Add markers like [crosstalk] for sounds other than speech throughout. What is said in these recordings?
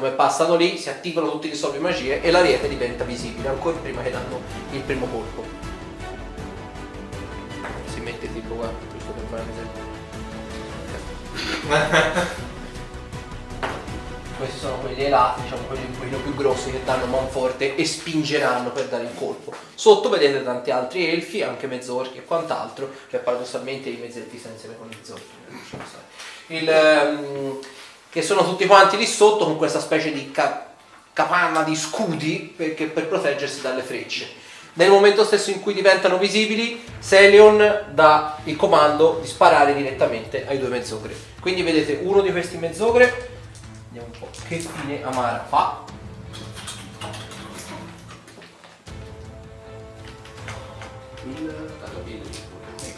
Come passano lì si attivano tutti gli stop di magie e l'ariete diventa visibile ancora prima che danno il primo colpo. Si mette tipo qua, giusto per fare un esempio. [laughs] Questi sono quelli ai lati, diciamo quelli un pochino più grossi che danno manforte e spingeranno per dare il colpo. Sotto vedete tanti altri elfi, anche mezzorchi e quant'altro, che paradossalmente i mezzelfi stanno insieme con i lasciamo stare. Il, ehm, che sono tutti quanti lì sotto con questa specie di ca- capanna di scudi perché- per proteggersi dalle frecce. Nel momento stesso in cui diventano visibili, Celion dà il comando di sparare direttamente ai due mezzogre. Quindi vedete uno di questi mezzogre, vediamo un po' che fine amara fa.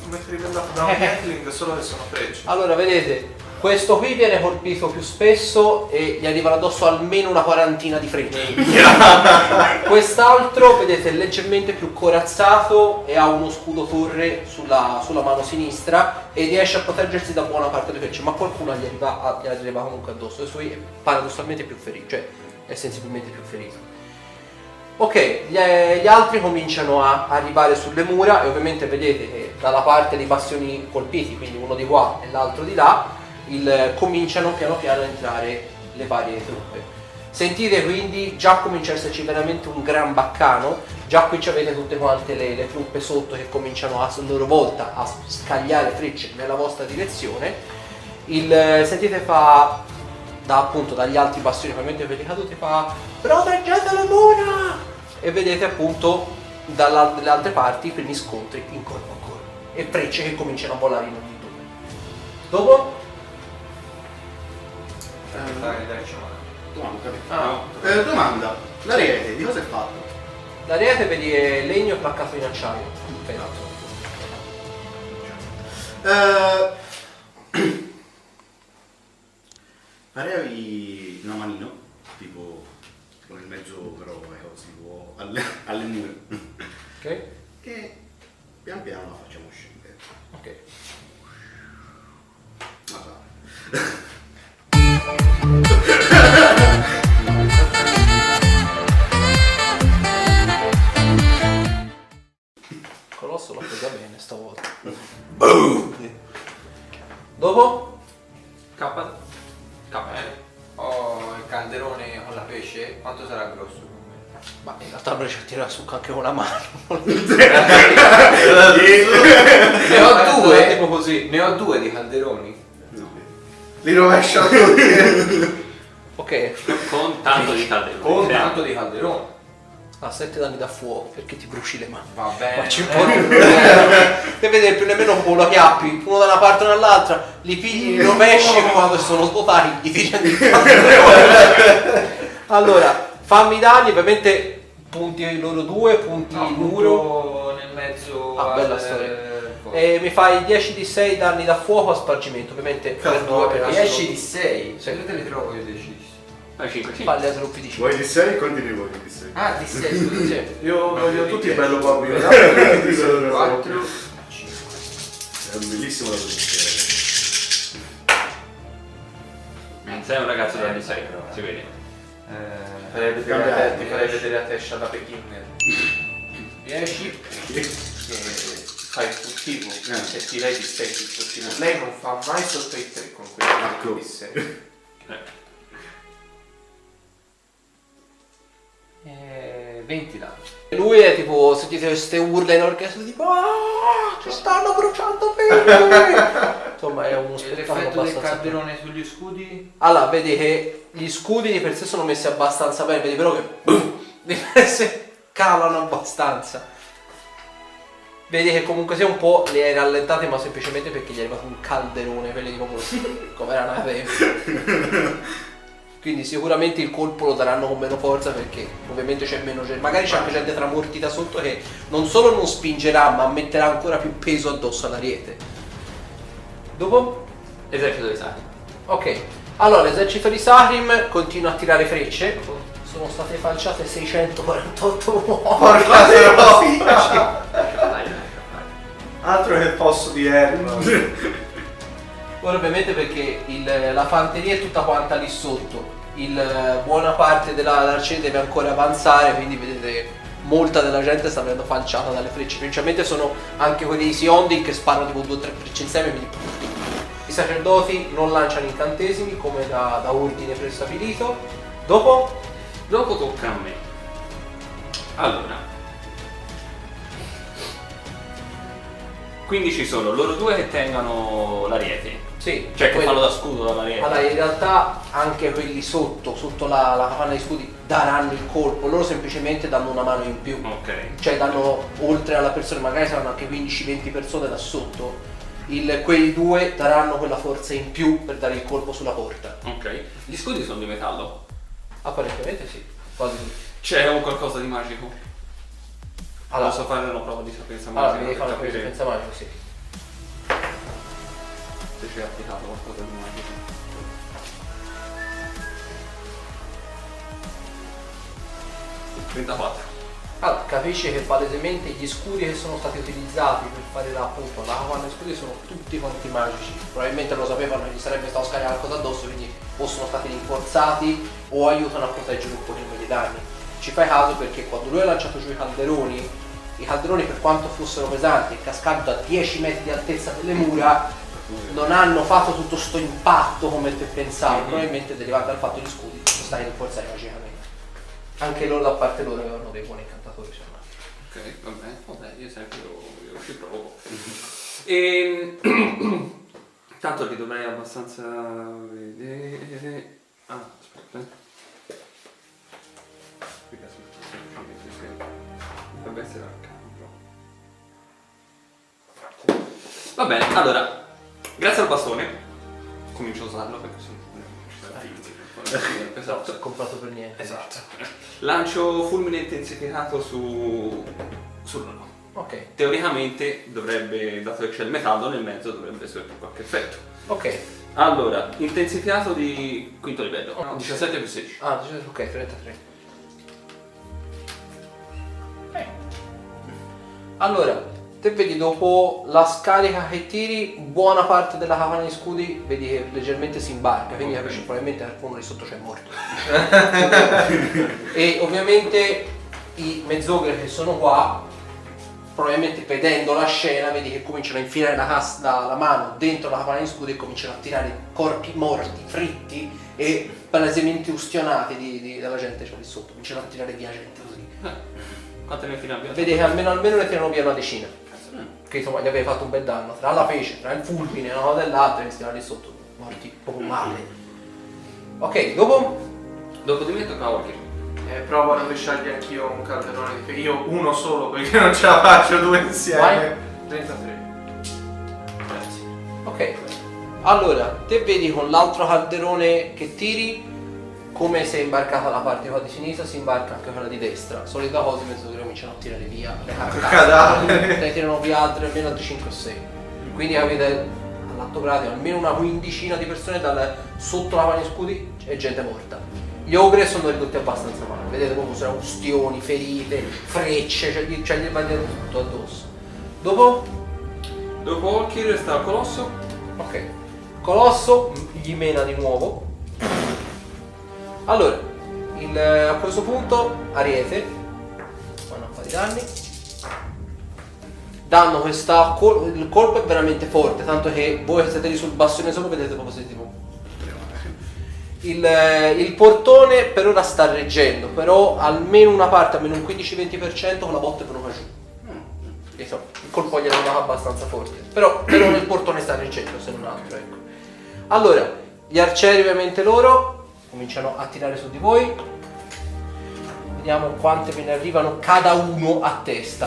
Come rivendato da un [laughs] Gatling solo che sono frecce. Allora, vedete, questo qui viene colpito più spesso e gli arrivano addosso almeno una quarantina di frecce. [laughs] Quest'altro, vedete, è leggermente più corazzato e ha uno scudo torre sulla, sulla mano sinistra e riesce a proteggersi da buona parte delle frecce, ma qualcuno gli arriva, gli arriva comunque addosso e suoi è paradossalmente più ferito, cioè è sensibilmente più ferito. Ok, gli, gli altri cominciano a arrivare sulle mura e ovviamente vedete che dalla parte dei bastioni colpiti, quindi uno di qua e l'altro di là, il- cominciano piano piano a entrare le varie truppe. Sentite quindi già comincia a esserci veramente un gran baccano, già qui ci avete tutte quante le, le truppe sotto che cominciano a, a loro volta a scagliare frecce nella vostra direzione. Il, sentite fa da appunto dagli altri bastioni ovviamente quelli caduti fa proteggete le mura e vedete appunto dalle altre parti i primi scontri in corpo a corpo e frecce che cominciano a volare in ogni dove dopo Domanda? Ah. Eh, domanda, l'ariete di cosa è fatto? l'ariete vedi è legno placcato in acciaio Esatto. Eh, [clears throat] Farei una manino, tipo con il mezzo però è così, tipo alle, alle mura. ok E pian piano la facciamo scendere. ok Ma sa. [laughs] Colosso l'ho presa bene stavolta dopo K. K. Ho il calderone con la pesce, quanto sarà grosso? ma in realtà non riesce a tirare su anche con la mano [laughs] [laughs] Ne ho due, tipo così ne ho due di calderoni. Li rovescia tutti. [laughs] ok Con tanto di calderone. Con tanto di calderone. ha 7 danni da fuoco perché ti bruci le mani Va bene. Un po' di per vedere più o meno come lo chiappi uno da una parte o dall'altra li pigli, li rovesci e quando sono svuotati gli tiri allora fammi i danni ovviamente punti loro due punti No, il muro nel mezzo. Ah, bella al- storia. E mi fai 10 di 6 danni da fuoco a spargimento ovviamente per due perché 10 di 6. Sì. Se te li trovo io 10 di 6. Ah, 5, 5. falli a gruppi di 5 Vuoi di 6? Continui voi di 6. Ah, di 6, scusi. Io voglio tutti bello babbo. 4, È un bellissimo lavoro di. Non sei un ragazzo da 6 però, si vede. Eh, Farei vedere a te, ti farei vedere a te da Pechino. 10 fai il furtivo Eh. e ti lei di 6 sul furtivo. Lei non fa mai sotto i 3 con quelli Ecco. di 6. Eh, 20 danni. E lui è tipo, sentite queste urla in orchestra tipo "Ah, ci stanno bruciando bene! [laughs] Insomma è uno spettacolo L'effetto del abbastanza... calderone sugli scudi? Allora, vedi che gli scudi di per sé sono messi abbastanza bene, vedi però che di per sé calano abbastanza. Vedi che comunque sia un po' li hai rallentate ma semplicemente perché gli è arrivato un calderone, quelli di proprio [laughs] come una nave. Quindi sicuramente il colpo lo daranno con meno forza perché ovviamente c'è meno gente. Magari c'è anche gente tramortita sotto che non solo non spingerà ma metterà ancora più peso addosso all'ariete. Dopo? Esercito dei sacri. Ok, allora l'esercito di Sahrim continua a tirare frecce. Sono state falciate 648 uomini. Porca Altro che posto di erba. Ora ovviamente perché il- la fanteria è tutta quanta lì sotto il, eh, buona parte della- dell'arciere deve ancora avanzare, quindi vedete molta della gente sta venendo falciata dalle frecce. Principalmente sono anche quelli Siondi che sparano tipo 2 o 3 frecce insieme, quindi i sacerdoti non lanciano incantesimi come da, da ordine prestabilito. Dopo Dopo tocca a me. Allora. Quindi ci sono loro due che tengono l'ariete. sì, Cioè che fanno da scudo dall'ariete. Allora, in realtà anche quelli sotto, sotto la, la capanna di scudi, daranno il colpo, loro semplicemente danno una mano in più. Ok. Cioè danno, oltre alla persona, magari saranno anche 15-20 persone da sotto, il- quei due daranno quella forza in più per dare il colpo sulla porta. Ok. Gli scudi sono di metallo. Apparentemente sì, quasi tutti. C'è un qualcosa di magico? Allora, Posso fare una prova di sapienza allora magica devi per fare una capire presenza magica, sì. se c'è applicato qualcosa di magico. Allora, capisci che palesemente gli scudi che sono stati utilizzati per fare la, appunto la capanna di scudi sono tutti quanti magici. Probabilmente lo sapevano che gli sarebbe stato scaricato qualcosa addosso, quindi o sono stati rinforzati o aiutano a proteggere un pochino dei danni. Ci fai caso perché quando lui ha lanciato giù i calderoni, i calderoni per quanto fossero pesanti e cascando da 10 metri di altezza delle mura, non hanno fatto tutto sto impatto come te pensavi, Mhm. probabilmente derivante dal fatto che gli scudi sono stati rinforzati magicamente. Anche loro da parte loro avevano dei buoni cantatori, se non altro. Ok, vabbè, vabbè, io sempre io, io ci provo. [laughs] E [coughs] tanto li dovrei abbastanza vedere. Ah, aspetta. Qui adesso semplicemente Va bene, allora, grazie al bastone. Comincio a usarlo perché sono Esatto. ho comprato per niente. Esatto. Lancio fulmine intensificato su. su loro. Ok, Teoricamente dovrebbe, dato che c'è il metallo nel mezzo, dovrebbe essere qualche effetto. ok. Allora, intensificato di quinto livello. Oh. 17 più 16. Ah, dice- ok, 33. Eh. Allora, te vedi dopo la scarica che tiri, buona parte della capanna di scudi vedi che leggermente si imbarca, quindi Ok. capisci probabilmente qualcuno di sotto c'è morto. [laughs] e ovviamente i mezzogre che sono qua, probabilmente vedendo la scena, vedi che cominciano a infilare la, cas- la- la mano dentro la capanna di scudi e cominciano a tirare corpi morti, fritti e palesemente ustionati di, di- dalla gente cioè lì sotto, cominciano a tirare via gente così. Quante ne? Vedi che almeno, almeno ne tirano via una decina, Che insomma gli aveva fatto un bel danno, tra la fece, tra il fulmine e una cosa dell'altra, e stiano lì sotto, morti proprio male. Ok, dopo? Dopo di me tocca a Walker. Eh, provo a rovesciargli anch'io un calderone di fe- Io uno solo perché non ce la faccio due insieme. Vai. 33. Grazie. Ok. Allora, te vedi con l'altro calderone che tiri, come si è imbarcata la parte qua di sinistra, si imbarca anche quella di destra. Solita cosa, mezzo che cominciano a tirare via [laughs] le cadaveri. Ne tirano via altre almeno altri 5 o 6. Quindi avete all'atto pratico almeno una quindicina di persone dal, sotto la mano scudi e gente morta. Gli ogre sono ridotti abbastanza male, vedete proprio sono ustioni, ferite, frecce, cioè gli, cioè gli dietro tutto addosso. Dopo Dopo Walker sta il colosso. Ok. Colosso gli mena di nuovo. Allora, il- a questo punto Ariete fanno un po' di danni. Danno questa col- il colpo è veramente forte, tanto che voi che siete lì sul bastione solo vedete proprio se tipo il, il portone per ora sta reggendo, però almeno una parte, almeno un 15-20% con la botte è venuta giù. Il colpo gli è andato abbastanza forte. Però per il portone sta reggendo, se non altro, ecco. Allora, gli arcieri ovviamente loro cominciano a tirare su di voi. Vediamo quante ve ne arrivano cada uno a testa.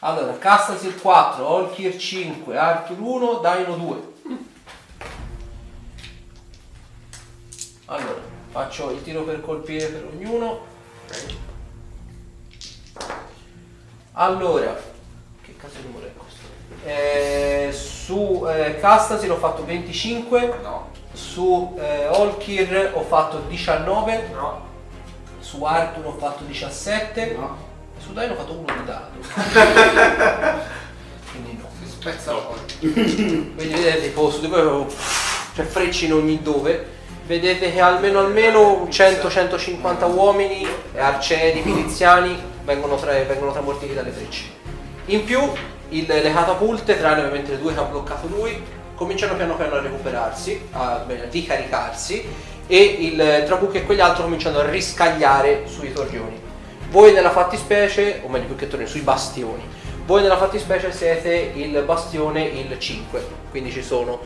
Allora, Castasi il 4, Olkir 5, Arthur 1, Daino 2. Allora, faccio il tiro per colpire per ognuno. Allora, che cazzo di numero è questo? Eh, su eh, Castasi l'ho fatto 25, No, su eh, Olkir ho fatto 19, no, su Arthur ho fatto 17, no. su Daino ho fatto uno di dado. [laughs] Quindi no. spezza Quindi vedete tipo su di voi c'è frecce in ogni dove. Vedete che almeno almeno 100-150 uomini, arcieri, miliziani vengono, tra, vengono tramortiti dalle frecce. In più il- le catapulte, tranne ovviamente le due che ha bloccato lui, cominciano piano piano a recuperarsi, a, beh, ricaricarsi e il Trabucco e quegli altri cominciano a riscagliare sui torrioni. Voi nella fattispecie, o meglio più che torrioni, sui bastioni. Voi nella fattispecie siete il bastione il 5, quindi ci sono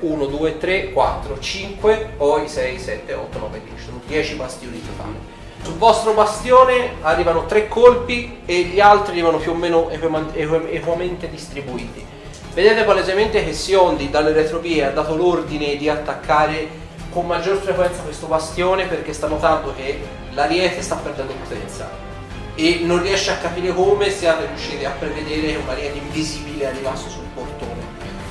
1, 2, 3, 4, 5, poi 6, 7, 8, 9, 10, sono 10 bastioni in totale. Sul vostro bastione arrivano 3 colpi e gli altri arrivano più o meno equamente distribuiti. Vedete palesemente che Siondi dalle retrovie ha dato l'ordine di attaccare con maggior frequenza questo bastione perché sta notando che l'ariete sta perdendo potenza e non riesce a capire come siate riusciti a prevedere che un ariete invisibile arrivasse sul portone.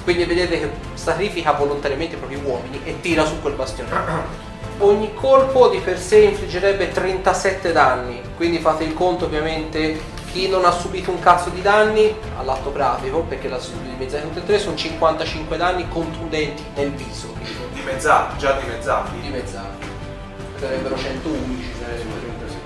Quindi vedete che sacrifica volontariamente i propri uomini e tira su quel bastione. Ogni colpo di per sé infliggerebbe 37 danni, quindi fate il conto ovviamente chi non ha subito un cazzo di danni all'atto pratico, perché la dimezzata tutte e tre sono 55 danni contundenti nel viso, Dimezzati, già dimezzati. dimezzati. Sarebbero 111, sarebbero 36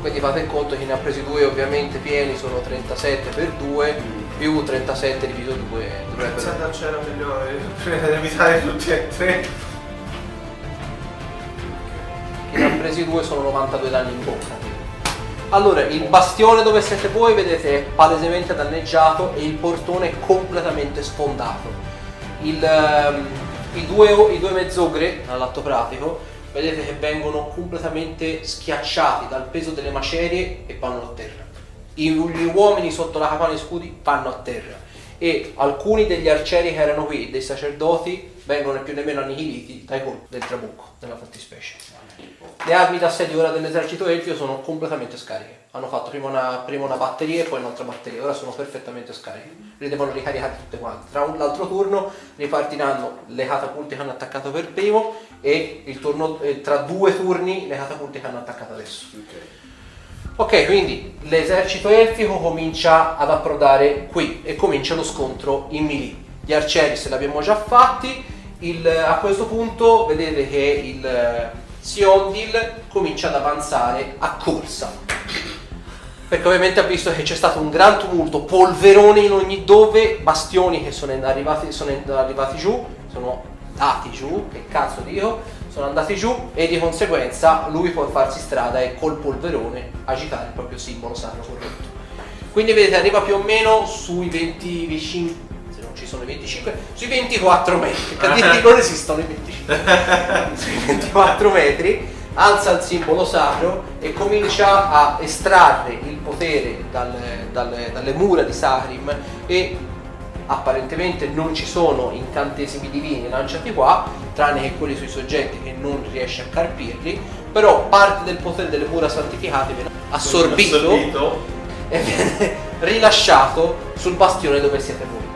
Quindi fate il conto che ne ha presi due ovviamente pieni, sono 37 per 2, più 37 diviso 2 dovrebbero... Pensate al cielo migliore, [laughs] per evitare tutti e tre. Che ne ha presi due sono 92 danni in bocca. Allora, il bastione dove siete voi vedete è palesemente danneggiato e il portone è completamente sfondato. Il, ehm, i, due, I due mezzogre, all'atto pratico, vedete che vengono completamente schiacciati dal peso delle macerie e vanno a terra. I- Gli uomini sotto la capanna di scudi vanno a terra e alcuni degli arcieri che erano qui, dei sacerdoti, vengono più o meno annihiliti dai colpi del trabucco, nella fattispecie. Le armi d'assedio ora dell'esercito elfio sono completamente scariche. Hanno fatto prima una, prima una batteria e poi un'altra batteria, ora sono perfettamente scariche. Le devono ricaricare tutte quante. Tra un l'altro turno ripartiranno le catapulte che hanno attaccato per primo e turno- eh, tra due turni le catapulte che hanno attaccato adesso. Ok, quindi l'esercito elfico comincia ad approdare qui e comincia lo scontro in melee. Gli arcieri se l'abbiamo già fatti, il- a questo punto vedete che il eh, Siondil comincia ad avanzare a corsa. Perché ovviamente ha visto che c'è stato un gran tumulto, polverone in ogni dove, bastioni che sono arrivati, sono arrivati giù, sono andati giù, che cazzo dico, sono andati giù e di conseguenza lui può farsi strada e col polverone agitare il proprio simbolo sacro corrotto. Quindi vedete arriva più o meno sui 20, 25, se non ci sono i 25, sui 24 metri, per dirti non esistono i 25, sui 24 metri, alza il simbolo sacro e comincia a estrarre il potere dalle, dalle- dalle mura di Sahrim e apparentemente non ci sono incantesimi divini lanciati qua, tranne che quelli sui soggetti che non riesce a carpirli, però parte del potere delle mura santificate viene assorbito Assorbito. e viene rilasciato sul bastione dove siete voi.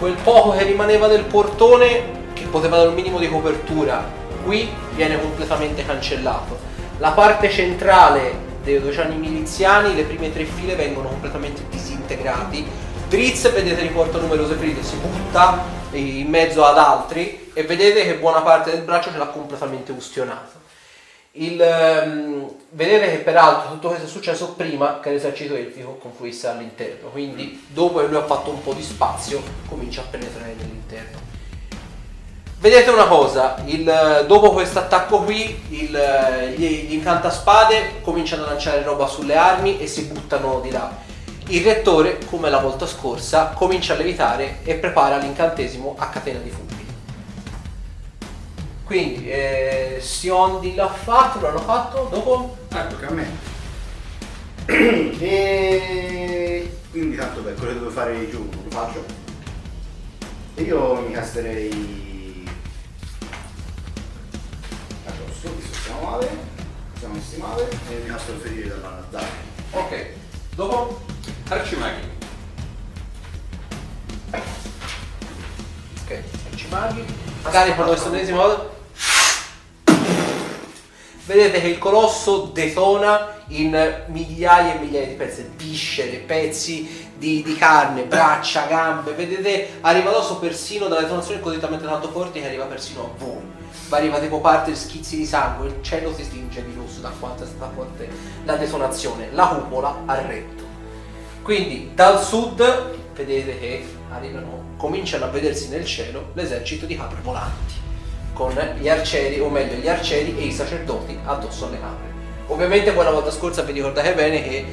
Quel poco che rimaneva del portone, che poteva dare un minimo di copertura, qui viene completamente cancellato. La parte centrale dei docciani miliziani, le prime tre file vengono completamente disintegrati. Drizz, vedete, riporta numerose ferite, si butta in mezzo ad altri e vedete che buona parte del braccio ce l'ha completamente ustionato. Il, ehm, vedete che peraltro tutto questo è successo prima che l'esercito elfico confluisse all'interno, quindi dopo che lui ha fatto un po' di spazio comincia a penetrare nell'interno. Vedete una cosa, il- dopo questo attacco qui il- gli, gli incantaspade cominciano a lanciare roba sulle armi e si buttano di là. Il rettore, come la volta scorsa, comincia a levitare e prepara l'incantesimo a catena di fulmini. Quindi eh, Siondi l'ha fatto, l'hanno fatto dopo? Ecco che a me. [clears throat] e quindi tanto per quello che devo fare giù, lo faccio. E io mi casterei addosso, visto che siamo male, siamo messi male, e mi castro il ferire dalla dalla. Ok. Dopo? Arcimaghi. Ok, ci maghi. Magari fanno questo ennesimo modo. Vedete che il colosso detona in migliaia e migliaia di pezzi, viscere, pezzi di, di carne, braccia, gambe, vedete arriva addosso persino dalle detonazioni così tanto forti che arriva persino a voi. Ma arriva tipo parte schizzi di sangue, il cielo si stringe di rosso da quanto è stata forte la detonazione, la cupola ha retto. Quindi dal sud vedete che arrivano, cominciano a vedersi nel cielo l'esercito di capre volanti, con gli arcieri, o meglio gli arcieri e i sacerdoti addosso alle capre. Ovviamente voi la volta scorsa vi ricordate bene che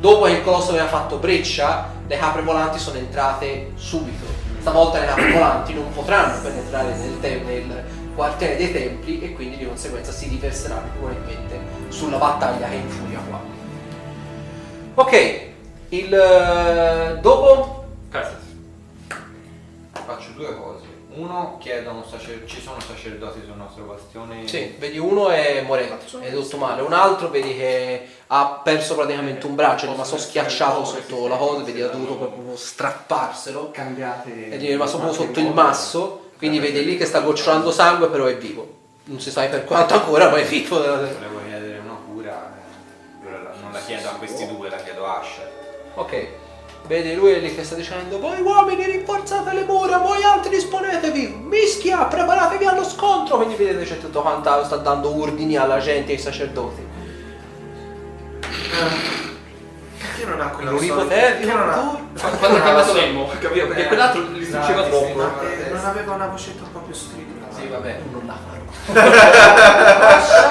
dopo che il colosso aveva fatto breccia, le capre volanti sono entrate subito. Stavolta le capre volanti non potranno penetrare nel, te- nel quartiere dei templi e quindi di conseguenza si riverseranno probabilmente sulla battaglia che infuria qua. Ok, il eh, dopo Cazzo. Faccio due cose. Uno, chiedo a un sacer- ci sono sacerdoti sul nostro bastione. Sì, vedi uno è morto, è tutto male, un altro vedi che ha perso praticamente un braccio, è rimasto schiacciato sotto la cosa, vedi ha dovuto proprio strapparselo, Cambiate. è rimasto proprio sotto il masso, quindi vedi lì che sta gocciolando sangue però è vivo. Non si sa per quanto ancora, ma è vivo. Volevo chiedere una cura. eh, non la chiedo a questi due, la chiedo a Asher. Ok, vedi lui è lì che sta dicendo voi uomini rinforzate le mura, voi altri disponetevi, mischia, preparatevi allo scontro, quindi vedete c'è tutto quanto sta dando ordini alla gente e ai sacerdoti. Perché non ha quella Un solita- ipotetico perché non ha- turno. Quando ha la- Lemmo, capito? Perché quell'altro li diceva troppo. Non aveva una vocetta proprio stridula. Sì, vabbè, non la farò. [laughs]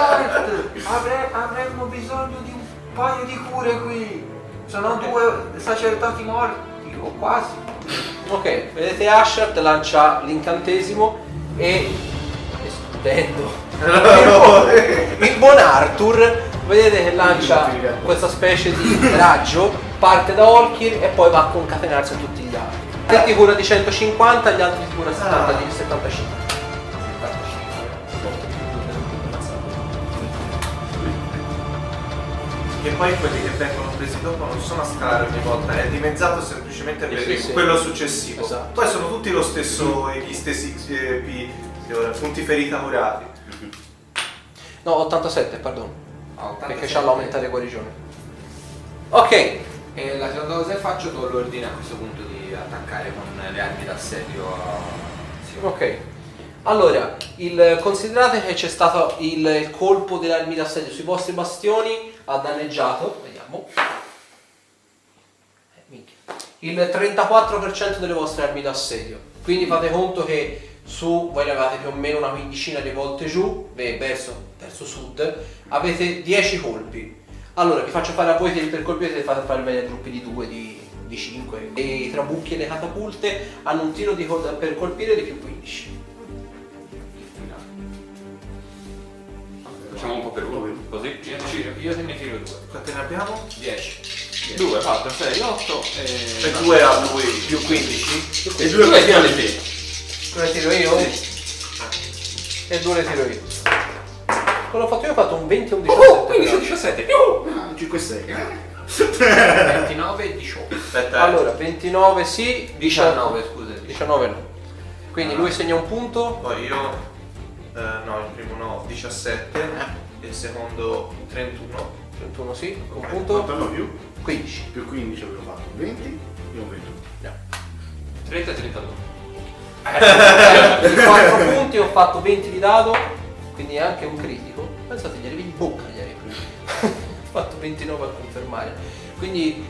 Avre- avremmo bisogno di un paio di cure qui. Sono due sacerdoti morti, o quasi. Ok, vedete Asher lancia l'incantesimo e esplodendo [laughs] il buon Arthur vedete che lancia questa specie di raggio parte da Orkir e poi va a concatenarsi a tutti gli altri. Te ti cura di 150 gli altri ti cura 70 di 75 E poi quelli che vengono presi dopo non sono a scalare ogni volta, è dimezzato semplicemente per Sì, sì. quello successivo. Esatto. Poi sono tutti lo stesso, gli stessi eh, eh, punti ferita curati. no 87 perdono Ah, 87. perché c'ha l'aumentare guarigione ok E la seconda cosa che faccio, do l'ordine a questo punto di attaccare con le armi d'assedio a... sì. Ok. Allora, il- considerate che c'è stato il, il colpo delle armi d'assedio sui vostri bastioni, ha danneggiato, vediamo, Eh, il 34% delle vostre armi d'assedio. Quindi fate conto che su, voi ne avevate più o meno una quindicina di volte giù, verso, verso sud, avete 10 colpi. Allora, vi faccio fare a voi per colpire, vi fate fare bene gruppi di 2, di, di 5. E i trabucchi e le catapulte hanno un tiro di per colpire di più 15. Facciamo un po' per uno, così. Io, ne tiro- io te ne tiro due. Quante ne abbiamo? 10. 2, 4, 6, 8 e... E due a lui. Più 15? E due le tiro le te. Le tiro io? E due le tiro io. Quello fatto io ho fatto un 20 e un 17. Uh, 15 17. Più! Ah, 5 6. 29 e 18. [laughs] Aspetta, eh. Allora, 29 sì, 19, scusa. 19 no. Quindi lui segna un punto. Poi io, eh, no, il primo no, 17, il secondo 31. 21 sì, un Ok, punto. Quanto hanno più? 15. Più 15 avevo fatto. 20 io un 21. 30 e 32. Eh, di 4 [laughs] punti ho fatto 20 di dado, quindi anche un critico. Pensate, gli arrivi in bocca gli arrivi. [laughs] ho fatto 29 a confermare. Quindi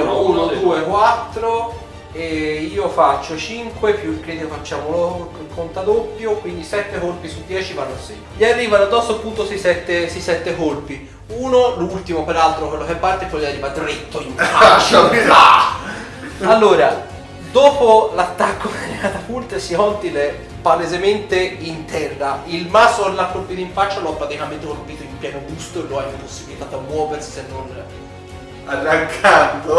Uno, 1, uno, 2, due. 4 e io faccio 5 più il critico facciamo conta doppio, quindi 7 colpi su 10 vanno a 6. Gli arrivano addosso appunto 6 7, colpi. Uno, l'ultimo peraltro, quello che parte, poi gli arriva dritto in [laughs] faccia. Allora, dopo l'attacco [laughs] delle catapulte, Siontile palesemente in terra. Il maso l'ha colpito in faccia, l'ho praticamente colpito in pieno busto e lo ha impossibilitato a muoversi se non Arrancando,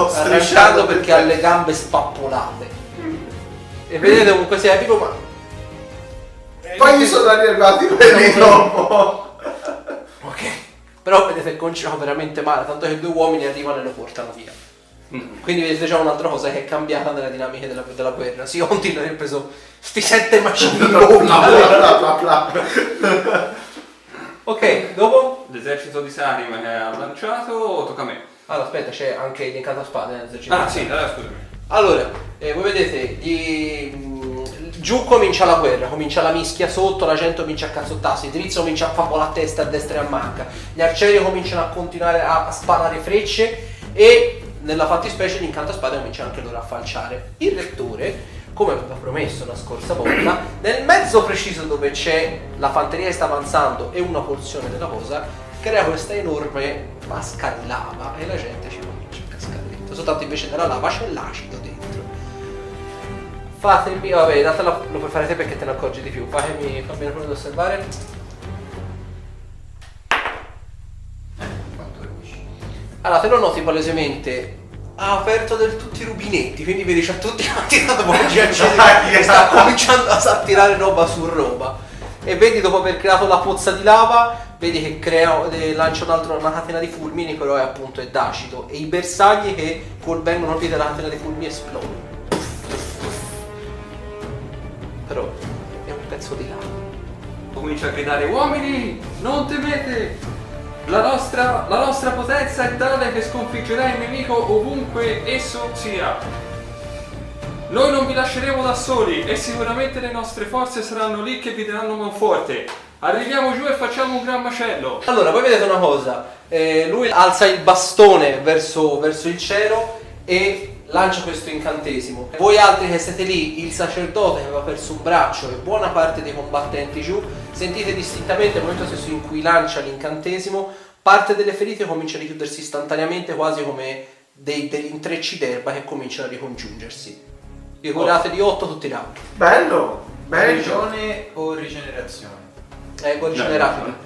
arrancando strisciando perché ha le gambe spappolate. [laughs] E vedete comunque sia tipo ma. Poi gli sono arrivati quelli dopo. [laughs] Ok. Però vedete il conciato veramente male, tanto che due uomini arrivano e lo portano via. Quindi vedete già un'altra cosa che è cambiata nelle dinamiche della, della guerra. Siontil ha preso sti sette macini. [laughs] Ok, dopo? L'esercito di Sarim che ha lanciato, tocca a me. Allora, aspetta, c'è anche l'incantaspade nell'esercito. Ah sì, allora scusami. Allora, eh, voi vedete, gli- mm, giù comincia la guerra, comincia la mischia sotto, la gente comincia a cazzottarsi, Drizzo comincia a fare a testa a destra e a manca, gli arcieri cominciano a continuare a sparare frecce e nella fattispecie l'incantaspade comincia anche loro a falciare. Il rettore, come aveva promesso la scorsa volta, nel mezzo preciso dove c'è la fanteria che sta avanzando e una porzione della cosa, crea questa enorme vasca di lava e la gente ci comincia a cascare dentro. Soltanto invece della lava c'è l'acido dentro. Fatemi, vabbè, datela, lo puoi fare te perché te ne accorgi di più. Fatemi, fammi un ad osservare. Allora, te lo noti palesemente. Ha aperto del tutti i rubinetti, quindi vedi c'ha tutti quanti da oggi [laughs] e sta cominciando a tirare roba su roba. E vedi dopo aver creato la pozza di lava, vedi che crea, eh, lancia un una catena di fulmini, però è appunto è d'acido. E i bersagli che vengono colpiti dalla catena di fulmini esplodono. Però è un pezzo di lava. Comincia a gridare, uomini, non temete! La nostra, la nostra potenza è tale che sconfiggerà il nemico ovunque esso sia. Noi non vi lasceremo da soli e sicuramente le nostre forze saranno lì che vi daranno manforte. Arriviamo giù e facciamo un gran macello. Allora, voi vedete una cosa, eh, lui alza il bastone verso, verso il cielo e lancia questo incantesimo. Voi altri che siete lì, il sacerdote che aveva perso un braccio e buona parte dei combattenti giù, sentite distintamente nel momento stesso in cui lancia l'incantesimo, parte delle ferite comincia a richiudersi istantaneamente, quasi come dei- degli intrecci d'erba che cominciano a ricongiungersi. Vi curate di 8 tutti i round. Bello! Bello! Guarigione o rigenerazione? Ecco, rigenerabile.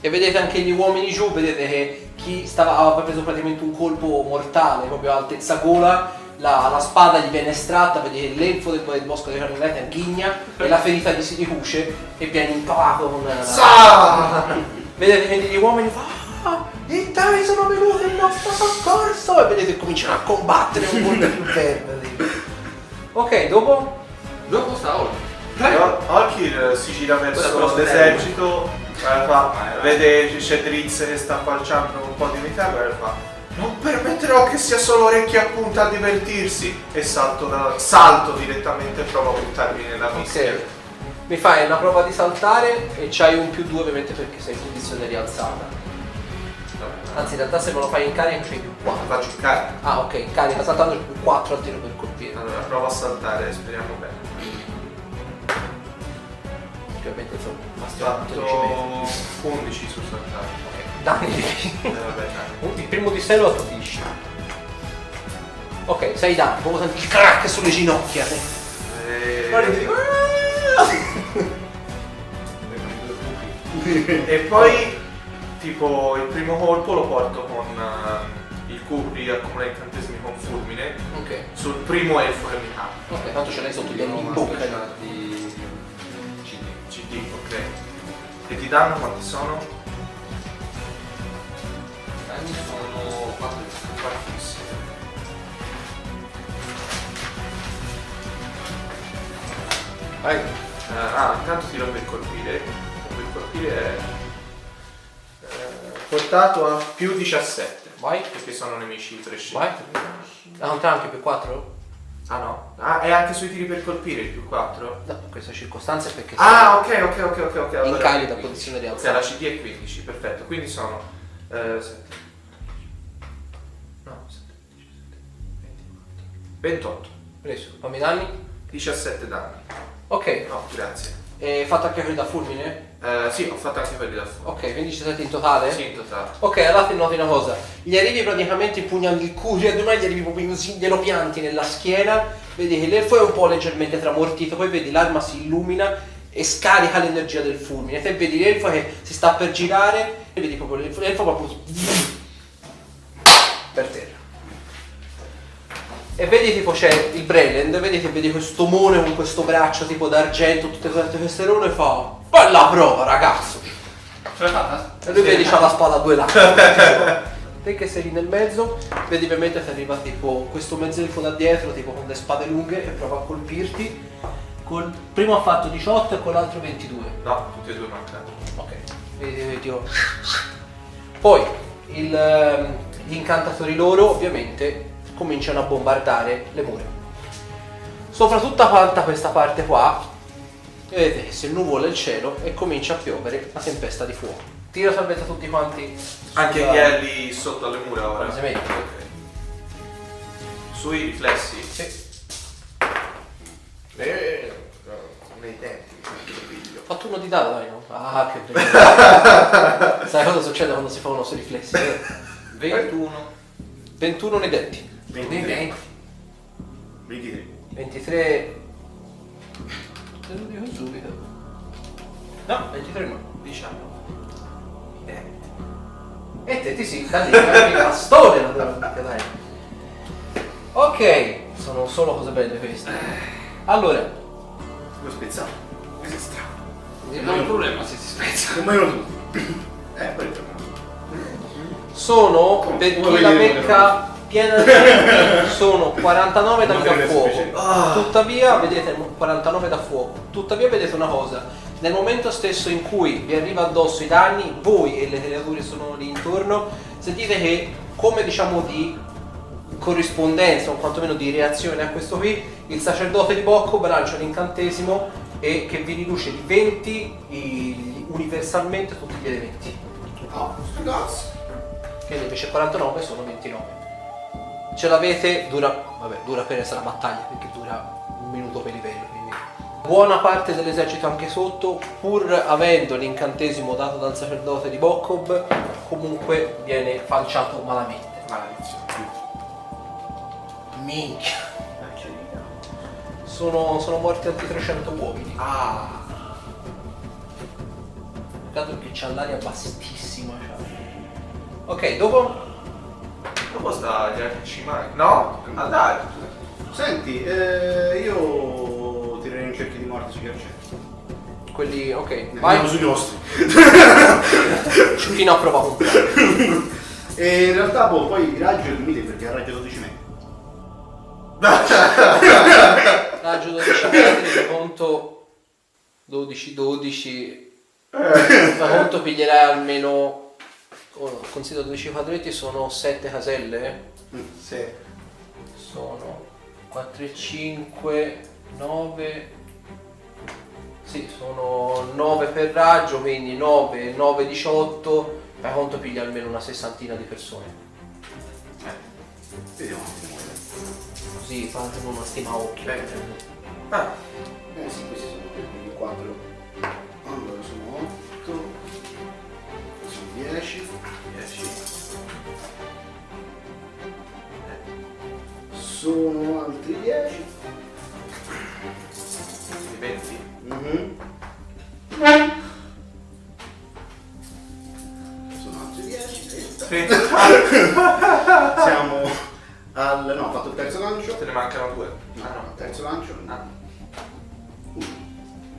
E vedete anche gli uomini giù, vedete che chi stava, aveva preso praticamente un colpo mortale, proprio a altezza gola, la, la spada gli viene estratta, vedete l'elfo del, del bosco dei carniveti ghigna e la ferita gli si ricuce e viene impalato con la... Sa! Vedete quindi gli uomini fanno Ah, i dai sono venuti in nostro soccorso e vedete che cominciano a combattere un po' più verdi. Ok, dopo? Dopo sta Olk. E Or- Orkir si gira verso però l'esercito, eh, fa- vai. vede c'è Drizz che sta falciando un po' di metallo e fa Non permetterò che sia solo orecchie a punta a divertirsi e salto, da- salto direttamente e provo a buttarmi nella mischia. Ok. Mi fai una prova di saltare e c'hai un più 2 ovviamente perché sei in posizione rialzata. Anzi in realtà se me lo fai in carica c'hai più 4. Faccio in carica. Ah ok, in carica saltando c'è più 4 al tiro per colpire. Allora provo a saltare, speriamo bene. Ovviamente insomma Ho basta 13 metri. fatto 11 su saltare. Ok, danni Eh, vabbè. [laughs] Il primo di sé lo attutisci. Ok, 6 danni, proprio senti il crack sulle ginocchia. Eh, ti dico, E poi, tipo, il primo colpo lo porto con eh, il Cupri accumula incantesimi con fulmine Ok, sul primo elfo che mi capita. ok, tanto ce l'hai sotto gli anni in bocca. di CD, ok. E ti danno quanti sono? Danni sono 4 Quantissimi. Vai. Eh, ah, intanto tiro per colpire. Per colpire è eh, portato a più 17. Vai. Perché sono nemici prescelti. Vai. Ah, non anche più 4? Ah no? Ah, è anche sui tiri per colpire il più 4? No, in questa circostanza è perché Ah, ok, ok, ok, ok, ok. in allora- carica da posizione Ok, rialzata. la CD è 15, perfetto. Quindi sono eh, 7. No, 7, 17, 24. 28. Preso, fammi i danni. 17 danni. Ok, No, grazie. e fatto anche quelli da fulmine? Eh, sì, ho fatto anche quelli da fuoco. Ok, quindi ci siete in totale? Sì, in totale. Ok, allora ti noti una cosa. Gli arrivi praticamente impugnando il culo, e domani gli arrivi proprio così, glielo pianti nella schiena, vedi che l'elfo è un po' leggermente tramortito, poi vedi l'arma si illumina e scarica l'energia del fulmine. Te vedi l'elfo che si sta per girare e vedi proprio l'elfo, l'elfo proprio per terra. E vedi tipo c'è il Breland, vedi che vedi questo mone con questo braccio tipo d'argento, tutte queste queste rune e fa Bella prova ragazzo! Ce l'hai fatta? E lui Sì. vedi c'ha la spada a due lati. [laughs] Te che sei lì nel mezzo, vedi ovviamente ti arriva tipo questo mezzelfo da dietro, tipo con le spade lunghe, e prova a colpirti. Col primo ha fatto 18 e con l'altro 22. No, tutti e due mancano. Ok, vedi, vedi, oh. Poi il, ehm, gli incantatori loro ovviamente cominciano a bombardare le mura. Sopra tutta quanta questa parte qua, vedete che si nuvola il cielo e comincia a piovere una tempesta di fuoco. Tiro salvezza tutti quanti. Anche sulla- gli elli sotto alle mura ora. Palesemente. Ok. Sui riflessi? Sì. Eh, nei figlio. Ho fatto uno di dado, dai, no? Ah, che [laughs] bello. Sai cosa succede quando si fa uno sui riflessi? 21. 21 nei denti. 23. 23. 23. Te lo dico subito. No, 23 no. 19. E te ti si da lì il bastone vita, dai. Ok, sono solo cose belle queste. Allora, Lo spezzato. Questo è strano. Non è un problema se si spezza. Come lo tu? Eh, poi sono per chi la becca piena di punti, [laughs] sono 49 danni da Materia fuoco. speciale. Tuttavia, vedete 49 da fuoco. Tuttavia vedete una cosa. Nel momento stesso in cui vi arriva addosso i danni, voi e le creature sono lì intorno, sentite che come diciamo di corrispondenza o quantomeno di reazione a questo qui, il sacerdote di Bocco lancia un incantesimo e che vi riduce di 20 i- universalmente tutti gli elementi. Ah, cazzo. Quindi invece 49 sono 29. Ce l'avete, dura, vabbè, dura per essere la battaglia perché dura un minuto per livello. Quindi. Buona parte dell'esercito anche sotto, pur avendo l'incantesimo dato dal sacerdote di Bokkob, comunque viene falciato malamente. Maledizione. Minchia. Sono, sono morti altri 300 uomini. Ah. Peccato che c'ha l'aria bassissima. cioè. Ok, dopo Dopo sta gli arcimagi. No? Ah dai. Senti, eh, io tirerei un cerchio di morte sugli arcieri. quelli. Ok, Andiamo vai. sui nostri. [laughs] Fino a prova contraria. E in realtà boh, poi il raggio è il limite perché ha raggio 12 metri. [laughs] Raggio 12 metri, da conto 12, 12. Da conto piglierai almeno. Oh, considero 12 quadretti, sono 7 caselle. Sì. Sono 4 e 5, 9. Sì, sono 9 per raggio, quindi 9, 9, 18. Da conto piglia almeno una sessantina di persone. Vediamo un attimo. Così fate una stima a occhio. Bene. Ah. Eh sì, questi sono quindi 4. Allora sono 8. Sono 10. 10. Sono altri 10. Quindi 20. Mhm. Sono altri 10. 30. 30. Siamo al. no, ho fatto il terzo lancio. Te ne mancano due. No, Ah no, terzo lancio. Ah. Uh,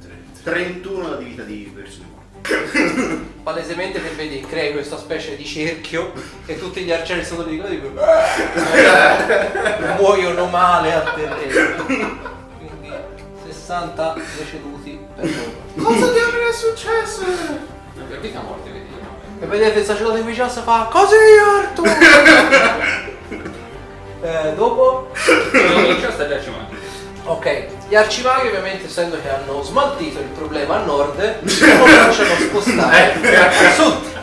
Tre. 31 di vita di persone. Palesemente che vedi crei questa specie di cerchio e tutti gli arcieri sono lì e dico, muoiono male a terreno. Quindi 60 deceduti per loro. Cosa diavolo è successo? Per vita morte, vedi. E vedete il sacerdote di Viciassa fa così Arthur! [laughs] eh, dopo? Non c'è sta già ci manca. Ok, gli arcimaghi ovviamente essendo che hanno smaltito il problema a nord, [laughs] cominciano a spostare a sud.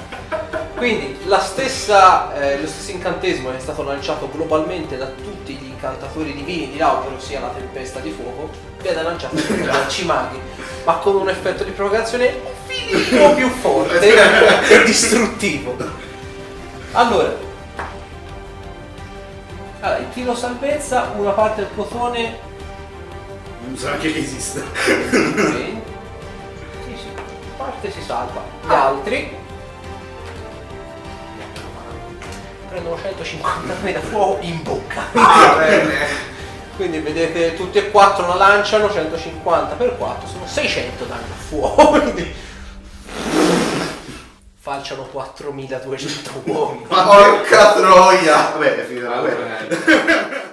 Quindi la stessa, eh, lo stesso incantesimo che è stato lanciato globalmente da tutti gli incantatori divini di Lautaro, ossia la tempesta di fuoco, viene lanciato sugli arcimaghi, ma con un effetto di provocazione un filino [laughs] più forte e distruttivo. Allora, allora, il tiro salvezza, una parte del plotone Non so neanche che esista. sì, sì, sì, parte si salva. Gli altri prendono 150 anni da fuoco in bocca. Ah, bene. Quindi vedete tutti e quattro la lanciano, 150 per 4 sono 600 danni da fuoco. [laughs] Quindi falciano 4200 uomini. Porca troia! Vabbè, è finita la guerra.